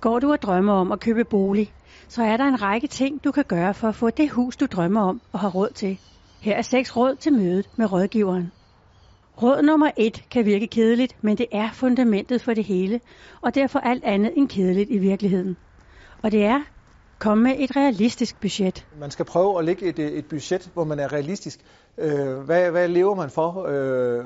Går du og drømmer om at købe bolig, så er der en række ting, du kan gøre for at få det hus, du drømmer om og har råd til. Her er seks råd til mødet med rådgiveren. Råd nummer et kan virke kedeligt, men det er fundamentet for det hele, og derfor alt andet end kedeligt i virkeligheden. Og det er, kom med et realistisk budget. Man skal prøve at lægge et, et budget, hvor man er realistisk. Øh, hvad, hvad lever man for? Øh,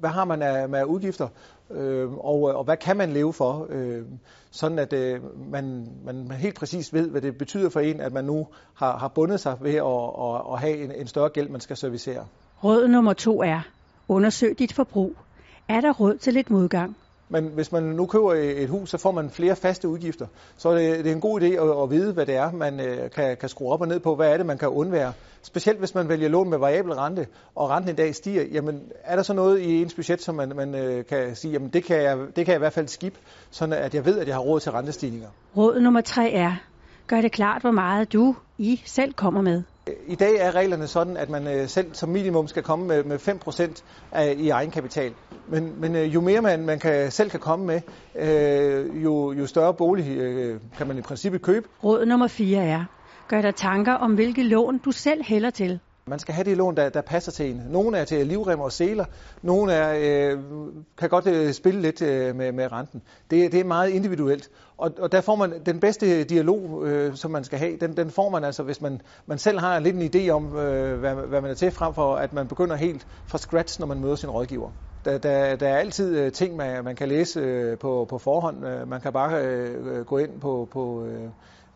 hvad har man af, med udgifter? Øh, og, og hvad kan man leve for? Øh, sådan at øh, man, man helt præcis ved, hvad det betyder for en, at man nu har, har bundet sig ved at, at, at have en, en større gæld, man skal servicere. Råd nummer to er, undersøg dit forbrug. Er der råd til lidt modgang? Men hvis man nu køber et hus, så får man flere faste udgifter. Så er det, det er en god idé at, at vide, hvad det er, man øh, kan, kan skrue op og ned på. Hvad er det, man kan undvære? Specielt hvis man vælger lån med variabel rente, og renten i dag stiger. Jamen, er der så noget i ens budget, som man, man øh, kan sige, jamen det kan, jeg, det kan jeg i hvert fald skip, sådan at jeg ved, at jeg har råd til rentestigninger? Råd nummer tre er, gør det klart, hvor meget du I selv kommer med. I dag er reglerne sådan, at man øh, selv som minimum skal komme med, med 5% af, i egenkapital. Men, men øh, jo mere man, man kan, selv kan komme med, øh, jo, jo større bolig øh, kan man i princippet købe. Råd nummer 4 er, gør dig tanker om, hvilke lån du selv hælder til. Man skal have det lån, der, der passer til en. Nogle er til livrem og seler. Nogle er, øh, kan godt øh, spille lidt øh, med, med renten. Det, det er meget individuelt. Og, og der får man den bedste dialog, øh, som man skal have, den, den får man altså, hvis man, man selv har lidt en idé om, øh, hvad, hvad man er til, frem for at man begynder helt fra scratch, når man møder sin rådgiver. Der, der, der er altid øh, ting, man, man kan læse øh, på, på forhånd. Øh, man kan bare øh, gå ind på, på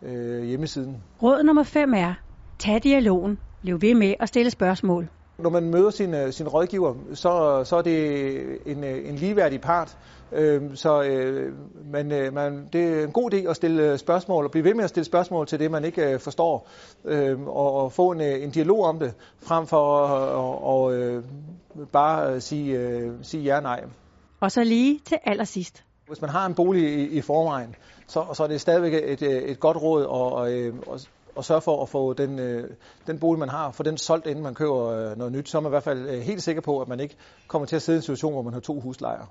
øh, hjemmesiden. Råd nummer 5 er, tag dialogen. Bliv ved med at stille spørgsmål. Når man møder sin, sin rådgiver, så, så er det en, en ligeværdig part. Så man, man, det er en god idé at stille spørgsmål og blive ved med at stille spørgsmål til det, man ikke forstår, og få en, en dialog om det, frem for at, at, at bare sige, sige ja og nej. Og så lige til allersidst. Hvis man har en bolig i, i forvejen, så, så er det stadigvæk et, et godt råd at, at, at sørge for at få den, øh, den bolig, man har, for den solgt, inden man køber øh, noget nyt. Så er man i hvert fald øh, helt sikker på, at man ikke kommer til at sidde i en situation, hvor man har to huslejer.